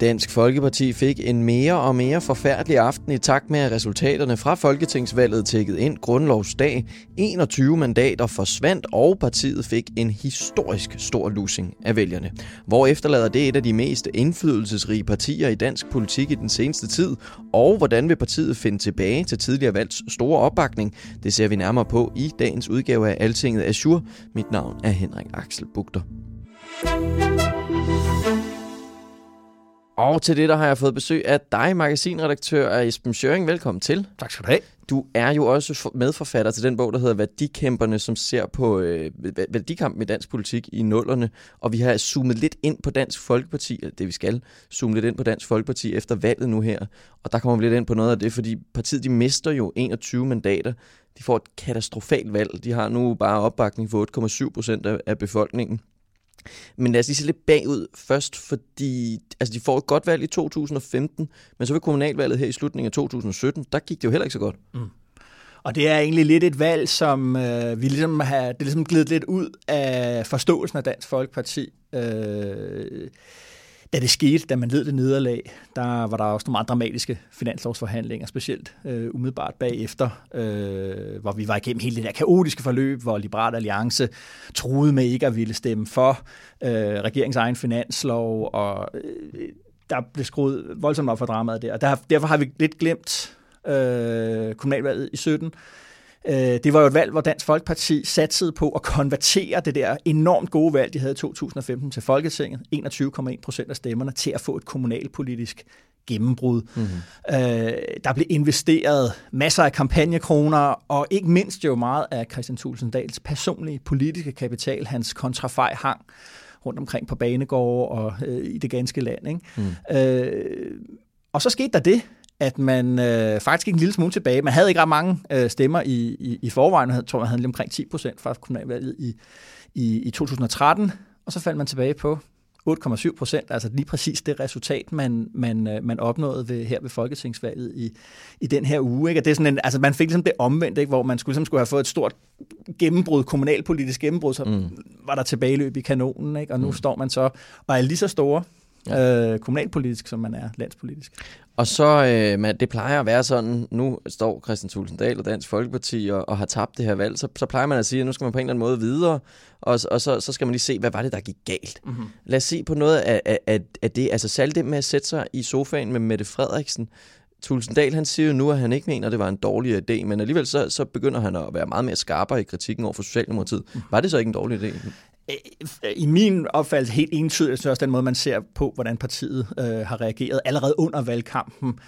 Dansk Folkeparti fik en mere og mere forfærdelig aften i takt med, at resultaterne fra Folketingsvalget tækkede ind grundlovsdag. 21 mandater forsvandt, og partiet fik en historisk stor losing af vælgerne. Hvor efterlader det et af de mest indflydelsesrige partier i dansk politik i den seneste tid, og hvordan vil partiet finde tilbage til tidligere valgs store opbakning? Det ser vi nærmere på i dagens udgave af Altinget Azure. Mit navn er Henrik Axel Bugter. Og til det, der har jeg fået besøg af dig, magasinredaktør Esben Schøring. Velkommen til. Tak skal du have. Du er jo også medforfatter til den bog, der hedder Værdikæmperne, som ser på øh, værdikampen i dansk politik i nullerne. Og vi har zoomet lidt ind på Dansk Folkeparti, det vi skal, zoome lidt ind på Dansk Folkeparti efter valget nu her. Og der kommer vi lidt ind på noget af det, fordi partiet de mister jo 21 mandater. De får et katastrofalt valg. De har nu bare opbakning for 8,7 procent af befolkningen. Men lad os lige se lidt bagud først, fordi altså, de får et godt valg i 2015, men så ved kommunalvalget her i slutningen af 2017, der gik det jo heller ikke så godt. Mm. Og det er egentlig lidt et valg, som øh, vi ligesom har, det er ligesom glidet lidt ud af forståelsen af Dansk Folkeparti. Øh, da det skete, da man led det nederlag, der var der også nogle meget dramatiske finanslovsforhandlinger, specielt øh, umiddelbart bagefter, øh, hvor vi var igennem hele det der kaotiske forløb, hvor Liberal Alliance troede med ikke at ville stemme for øh, regeringens egen finanslov, og øh, der blev skruet voldsomt op for dramaet der. Og der, derfor har vi lidt glemt øh, kommunalvalget i 17, Øh, det var jo et valg, hvor Dansk Folkeparti satsede på at konvertere det der enormt gode valg, de havde i 2015 til Folketinget, 21,1 procent af stemmerne, til at få et kommunalpolitisk gennembrud. Mm-hmm. Øh, der blev investeret masser af kampagnekroner, og ikke mindst jo meget af Christian Tulsendals personlige politiske kapital, hans kontrafej hang rundt omkring på banegårde og øh, i det ganske land. Ikke? Mm. Øh, og så skete der det, at man øh, faktisk gik en lille smule tilbage. Man havde ikke ret mange øh, stemmer i, i, i forvejen. Jeg tror, man havde lige omkring 10 procent fra kommunalvalget i, i, i 2013. Og så faldt man tilbage på 8,7 procent, altså lige præcis det resultat, man, man, øh, man opnåede ved, her ved Folketingsvalget i, i den her uge. Ikke? Og det er sådan en, altså man fik ligesom det omvendt, ikke? hvor man skulle, ligesom skulle have fået et stort gennembrud, kommunalpolitisk gennembrud, så mm. var der tilbageløb i kanonen, ikke? og nu mm. står man så og er lige så store ja. øh, kommunalpolitisk, som man er landspolitisk. Og så, øh, man, det plejer at være sådan, nu står Christian Tulsendal og Dansk Folkeparti og, og har tabt det her valg, så, så plejer man at sige, at nu skal man på en eller anden måde videre, og, og så, så skal man lige se, hvad var det, der gik galt. Mm-hmm. Lad os se på noget af, af, af det, altså særligt det med at sætte sig i sofaen med Mette Frederiksen. Tulsendal, han siger jo nu, at han ikke mener, at det var en dårlig idé, men alligevel så, så begynder han at være meget mere skarpere i kritikken over for Socialdemokratiet. Mm. Var det så ikke en dårlig idé? I min opfattelse helt entydigt, så også den måde, man ser på, hvordan partiet øh, har reageret allerede under valgkampen.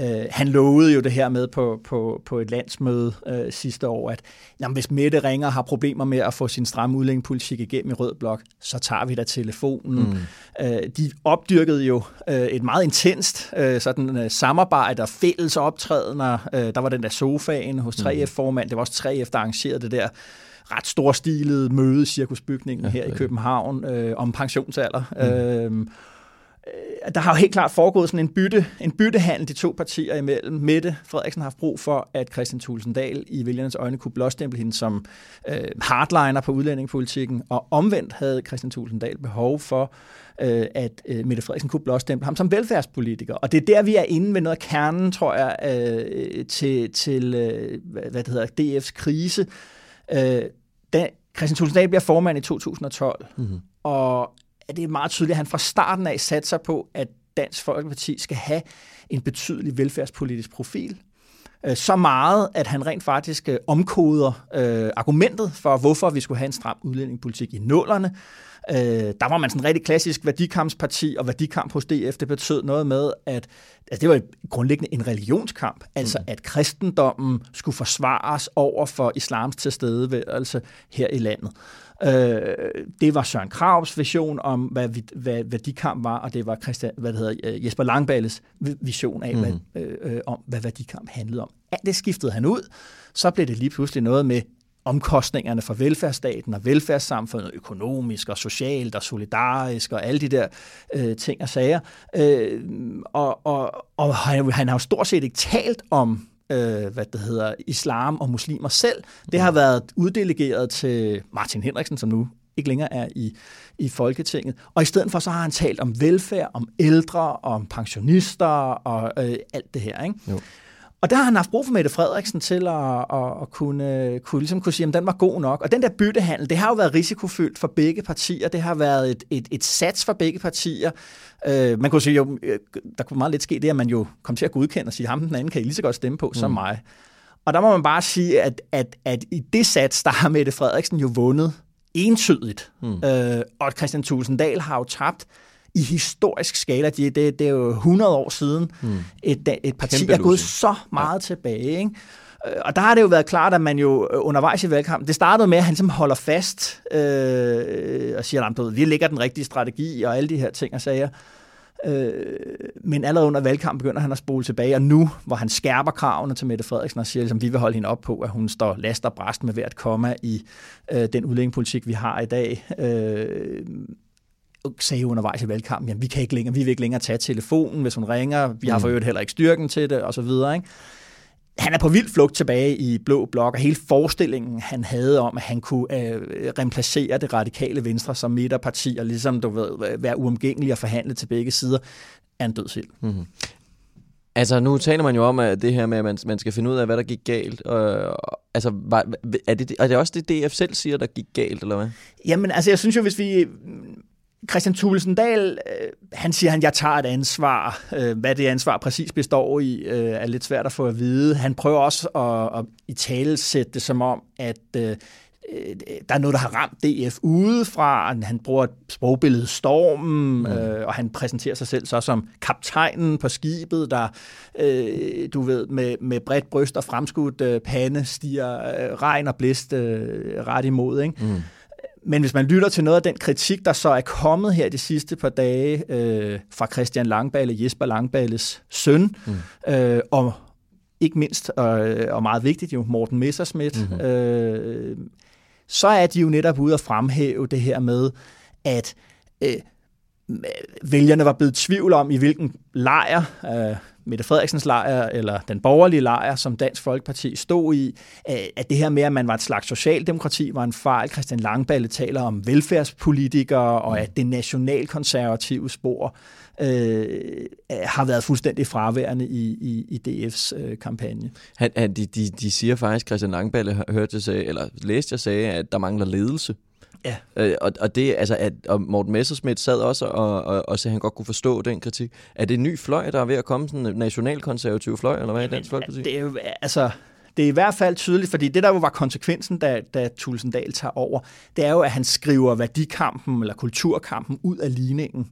Øh, han lovede jo det her med på, på, på et landsmøde øh, sidste år, at jamen, hvis Mette ringer har problemer med at få sin stramme udlændingepolitik igennem i Rød Blok, så tager vi da telefonen. Mm. Øh, de opdyrkede jo øh, et meget intenst øh, sådan, øh, samarbejde og fælles optrædener. Øh, der var den der sofaen hos 3F-formand, mm. det var også 3F, der arrangerede det der ret storstilet møde i cirkusbygningen ja, her i København øh, om pensionsalder. Mm. Øhm, øh, der har jo helt klart foregået sådan en, bytte, en byttehandel de to partier imellem. Mette Frederiksen har haft brug for, at Christian Tulsendal i vælgernes øjne kunne blåstemple hende som øh, hardliner på udlændingepolitikken, og omvendt havde Christian Tulsendal behov for, øh, at øh, Mette Frederiksen kunne blåstemple ham som velfærdspolitiker. Og det er der, vi er inde ved noget af kernen, tror jeg, øh, til, til øh, hvad det hedder, DF's krise. Øh, da Christian Tulsendal bliver formand i 2012, mm-hmm. og det er meget tydeligt, at han fra starten af satser på, at Dansk Folkeparti skal have en betydelig velfærdspolitisk profil. Øh, så meget, at han rent faktisk øh, omkoder øh, argumentet for, hvorfor vi skulle have en stram udlændingepolitik i nullerne. Øh, der var man sådan en rigtig klassisk værdikampsparti, og værdikamp hos DF, det betød noget med, at altså det var grundlæggende en religionskamp, altså mm. at kristendommen skulle forsvares over for islams tilstedeværelse her i landet. Øh, det var Søren Kravs vision om, hvad, hvad værdikamp var, og det var Christian, hvad det hedder, øh, Jesper Langballes vision af, mm. hvad, øh, øh, om, hvad værdikamp handlede om. Alt det skiftede han ud. Så blev det lige pludselig noget med omkostningerne for velfærdsstaten og velfærdssamfundet, økonomisk og socialt og solidarisk og alle de der øh, ting og sager. Øh, og og, og han, han har jo stort set ikke talt om øh, hvad det hedder, islam og muslimer selv. Det har været uddelegeret til Martin Henriksen, som nu ikke længere er i, i Folketinget. Og i stedet for så har han talt om velfærd, om ældre, om pensionister og øh, alt det her. Ikke? Jo. Og der har han haft brug for Mette Frederiksen til at, at, at kunne, kunne, ligesom kunne sige, at den var god nok. Og den der byttehandel, det har jo været risikofyldt for begge partier. Det har været et, et, et sats for begge partier. Uh, man kunne sige, jo, øh, der kunne meget lidt ske det, at man jo kom til at godkende og sige, ham den anden kan I lige så godt stemme på mm. som mig. Og der må man bare sige, at, at, at i det sats, der har Mette Frederiksen jo vundet entydigt. Mm. Uh, og Christian Tulsendal har jo tabt i historisk skala. Det, det, det er jo 100 år siden, mm. et, et parti Kæmpe er gået så meget ja. tilbage. Ikke? Øh, og der har det jo været klart, at man jo øh, undervejs i valgkampen, det startede med, at han simpelthen holder fast øh, og siger, at vi lægger den rigtige strategi og alle de her ting og sager. Øh, men allerede under valgkampen begynder han at spole tilbage, og nu, hvor han skærper kravene til Mette Frederiksen og siger, at ligesom, vi vil holde hende op på, at hun står last og bræst med hvert komma i øh, den udlændingepolitik, vi har i dag, øh, sagde undervejs i valgkampen, at vi kan ikke længere, vi vil ikke længere tage telefonen, hvis hun ringer, vi har for mm. øvrigt heller ikke styrken til det, og så videre. Ikke? Han er på vild flugt tilbage i Blå Blok, og hele forestillingen, han havde om, at han kunne øh, remplacere det radikale venstre som midterparti, og ligesom, du ved, være uomgængelig og forhandle til begge sider, er en dødsild. Mm-hmm. Altså, nu taler man jo om at det her med, at man, man skal finde ud af, hvad der gik galt. Og, altså, var, er, det, er det også det, DF selv siger, der gik galt, eller hvad? Jamen, altså, jeg synes jo, hvis vi Christian Thulesen Dahl, øh, han siger, at jeg tager et ansvar. Øh, hvad det ansvar præcis består i, øh, er lidt svært at få at vide. Han prøver også at, at i tale sætte det som om, at øh, der er noget, der har ramt DF udefra. Han bruger et sprogbillede Stormen, mm. øh, og han præsenterer sig selv så som kaptajnen på skibet, der, øh, du ved, med, med bredt bryst og fremskudt øh, pande stiger øh, regn og blæst øh, ret imod. Ikke? Mm. Men hvis man lytter til noget af den kritik, der så er kommet her de sidste par dage øh, fra Christian Langballe, Jesper Langballes søn, mm. øh, og ikke mindst, og, og meget vigtigt jo, Morten Messerschmidt, mm-hmm. øh, så er de jo netop ude at fremhæve det her med, at øh, vælgerne var blevet tvivl om, i hvilken lejr øh, Mette Frederiksens lejr, eller den borgerlige lejr, som Dansk Folkeparti stod i, øh, at det her med, at man var et slags socialdemokrati, var en fejl. Christian Langballe taler om velfærdspolitikere, og at det nationalkonservative spor øh, har været fuldstændig fraværende i, i, i DF's øh, kampagne. Han, han, de, de, de siger faktisk, Christian Langballe hørte jeg sige, eller læste jeg sagde, at der mangler ledelse Ja. Øh, og, og det, altså, at, og Morten Messerschmidt sad også og, og, og så han godt kunne forstå den kritik. Er det en ny fløj, der er ved at komme, sådan en nationalkonservativ fløj, eller hvad er Dansk Folkeparti? Det er jo, altså, det er i hvert fald tydeligt, fordi det der jo var konsekvensen, da, da Tulsendal tager over, det er jo, at han skriver værdikampen eller kulturkampen ud af ligningen.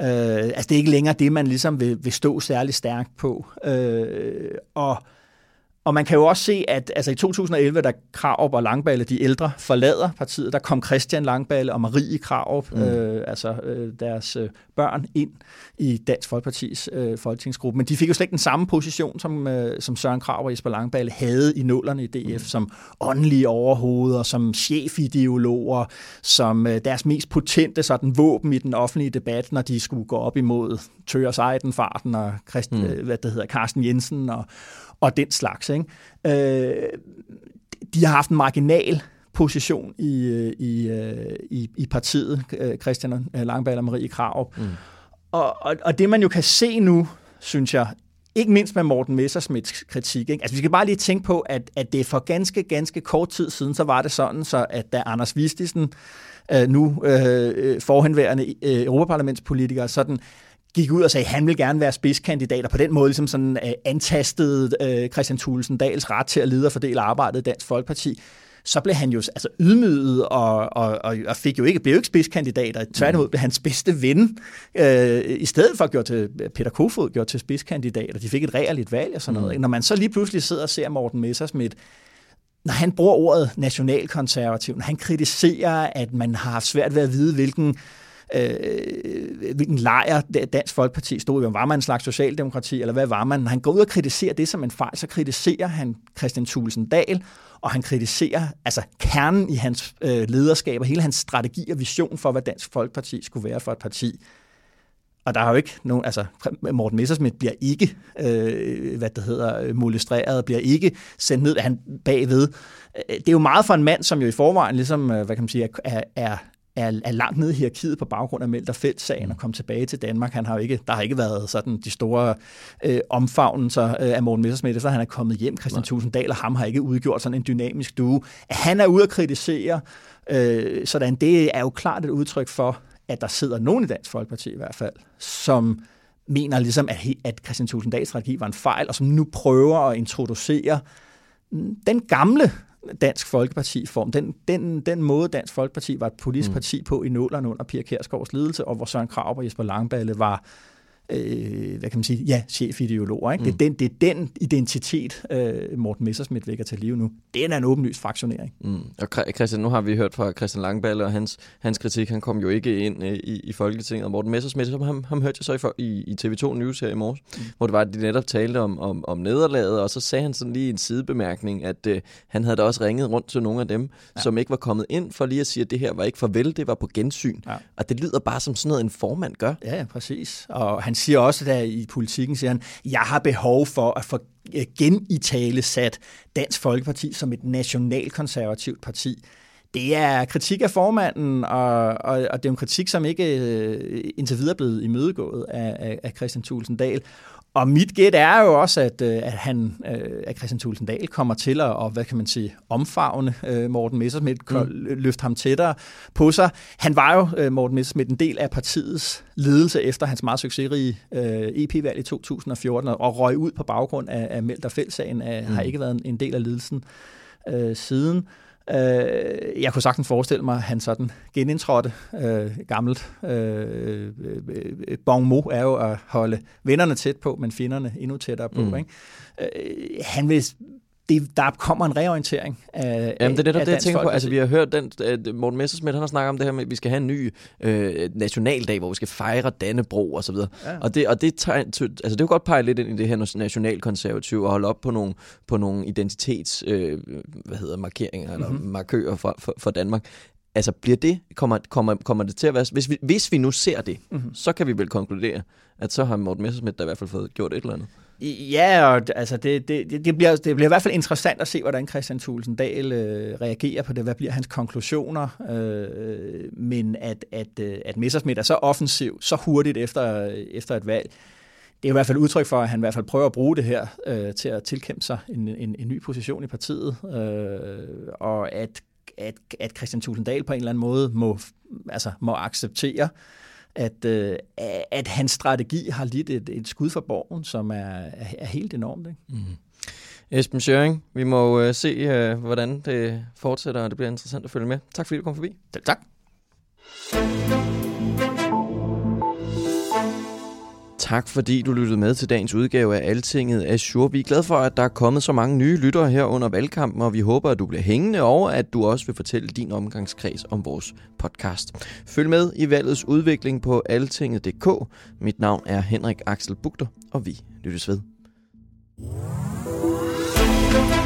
Øh, altså det er ikke længere det, man ligesom vil, vil stå særlig stærkt på. Øh, og og man kan jo også se, at altså i 2011, da Krav og Langballe, de ældre, forlader partiet, der kom Christian Langballe og Marie Krav, mm. øh, altså øh, deres øh, børn, ind i Dansk Folkepartis øh, folketingsgruppe. Men de fik jo slet ikke den samme position, som, øh, som Søren Krav og Jesper Langballe havde i nullerne i DF, mm. som åndelige overhoveder, som chefideologer, som øh, deres mest potente sådan, våben i den offentlige debat, når de skulle gå op imod Tøger Seidenfarten og Christ, mm. øh, hvad det hedder, Carsten Jensen og og den slags. Ikke? Øh, de har haft en marginal position i, øh, i, øh, i, i partiet, øh, Christian Langballe og Marie Krav. Mm. Og, og, og det man jo kan se nu, synes jeg, ikke mindst med Morten Messersmiths kritik. Ikke? Altså, vi skal bare lige tænke på, at, at det for ganske, ganske kort tid siden, så var det sådan, så at da Anders Vistisen, øh, nu øh, forhenværende øh, europaparlamentspolitiker, sådan gik ud og sagde, at han vil gerne være spidskandidat, og på den måde ligesom sådan, uh, antastede uh, Christian Thulesen Dals ret til at lede og fordele arbejdet i Dansk Folkeparti. så blev han jo altså ydmyget og, og, og, og fik jo ikke, blev jo ikke spidskandidat, og tværtimod blev hans bedste ven, øh, i stedet for at gøre til, Peter Kofod gjorde til spidskandidat, og de fik et reelt valg og sådan noget. Mm. Når man så lige pludselig sidder og ser Morten Messersmith, når han bruger ordet nationalkonservativ, når han kritiserer, at man har haft svært ved at vide, hvilken øh, hvilken lejr Dansk Folkeparti stod i. Var man en slags socialdemokrati, eller hvad var man? Når han går ud og kritiserer det som en fejl, så kritiserer han Christian Thulesen Dahl, og han kritiserer altså kernen i hans øh, lederskab og hele hans strategi og vision for, hvad Dansk Folkeparti skulle være for et parti. Og der er jo ikke nogen, altså Morten Messersmith bliver ikke, øh, hvad det hedder, molestreret, bliver ikke sendt ned han bagved. Øh, det er jo meget for en mand, som jo i forvejen ligesom, øh, hvad kan man sige, er, er er, er langt nede i hierarkiet på baggrund af Melter Felt-sagen og kom tilbage til Danmark. Han har jo ikke, der har ikke været sådan de store øh, omfavnelser øh, af Morten Messersmith, så han er kommet hjem. Christian Tusinddal og ham har ikke udgjort sådan en dynamisk duo. Han er ude at kritisere, øh, sådan det er jo klart et udtryk for, at der sidder nogen i Dansk Folkeparti i hvert fald, som mener ligesom, at, at Christian Tusinddals strategi var en fejl, og som nu prøver at introducere den gamle Dansk Folkeparti-form, den, den, den måde Dansk Folkeparti var et politisk mm. parti på i nålerne under Pia Kærsgaards ledelse, og hvor Søren Krav og Jesper Langballe var øh, hvad kan man sige, ja, chefideologer. Ikke? Mm. Det, er den, det er den identitet, øh, Morten Messersmith vækker til live nu. Det er en åbenlyst fraktionering. Mm. Og Christian, nu har vi hørt fra Christian Langballe og hans, hans kritik, han kom jo ikke ind øh, i, i Folketinget. Og Morten Messersmith, som ham, ham hørte jeg så i, i, i TV2 News her i morges, mm. hvor det var, at de netop talte om, om, om nederlaget, og så sagde han sådan lige en sidebemærkning, at øh, han havde da også ringet rundt til nogle af dem, ja. som ikke var kommet ind for lige at sige, at det her var ikke farvel, det var på gensyn. Ja. Og det lyder bare som sådan noget, en formand gør. Ja, ja præcis. Og han siger også der i politikken, siger han, jeg har behov for at få øh, genitale sat Dansk Folkeparti som et nationalkonservativt parti. Det er kritik af formanden, og, og, og det er en kritik, som ikke øh, indtil videre er blevet imødegået af, af, af Christian Thulesen Dahl. Og mit gæt er jo også, at, øh, at han, øh, at Christian Thulesen Dahl kommer til at, og, hvad kan man sige, omfavne øh, Morten Messersmith, mm. løfte ham tættere på sig. Han var jo, Morten Messersmith, en del af partiets ledelse efter hans meget succesrige EP-valg i 2014, og røg ud på baggrund af, af Melter Fældsagen, mm. har ikke været en del af ledelsen øh, siden. Øh, jeg kunne sagtens forestille mig, at han sådan genindtrådte øh, gammelt. Øh, øh, bon mot er jo at holde vennerne tæt på, men finderne endnu tættere på. Mm. Ikke? Øh, han vil det, der kommer en reorientering af Jamen, det er det, det jeg tænker på. Altså, vi har hørt, den, at Morten Messersmith, han har snakket om det her med, at vi skal have en ny øh, nationaldag, hvor vi skal fejre Dannebro og så videre. Ja. Og det, og det, tager, altså, det er jo godt pege lidt ind i det her nationalkonservative og holde op på nogle, på nogle identitets, øh, hvad hedder, markeringer mm-hmm. eller mhm. markører for, for, for Danmark. Altså, bliver det, kommer, kommer, kommer det til at være, hvis vi, hvis vi nu ser det, mm-hmm. så kan vi vel konkludere, at så har Morten Messersmith da i hvert fald fået gjort et eller andet. Ja, og altså det, det, det, bliver, det bliver i hvert fald interessant at se, hvordan Christian Thulesen Dahl øh, reagerer på det. Hvad bliver hans konklusioner? Øh, men at, at, øh, at Messersmith er så offensiv, så hurtigt efter, øh, efter et valg, det er i hvert fald udtryk for, at han i hvert fald prøver at bruge det her øh, til at tilkæmpe sig en, en, en ny position i partiet, øh, og at, at, at Christian Thulesen Dahl på en eller anden måde må, altså, må acceptere, at, øh, at hans strategi har lidt et, et skud for borgen, som er, er, er helt enormt. Ikke? Mm. Esben Schøring, vi må øh, se, øh, hvordan det fortsætter, og det bliver interessant at følge med. Tak fordi du kom forbi. Tak. Tak fordi du lyttede med til dagens udgave af Altinget af Vi er glade for, at der er kommet så mange nye lyttere her under valgkampen, og vi håber, at du bliver hængende over, at du også vil fortælle din omgangskreds om vores podcast. Følg med i valgets udvikling på altinget.dk. Mit navn er Henrik Axel Bugter, og vi lyttes ved. thank you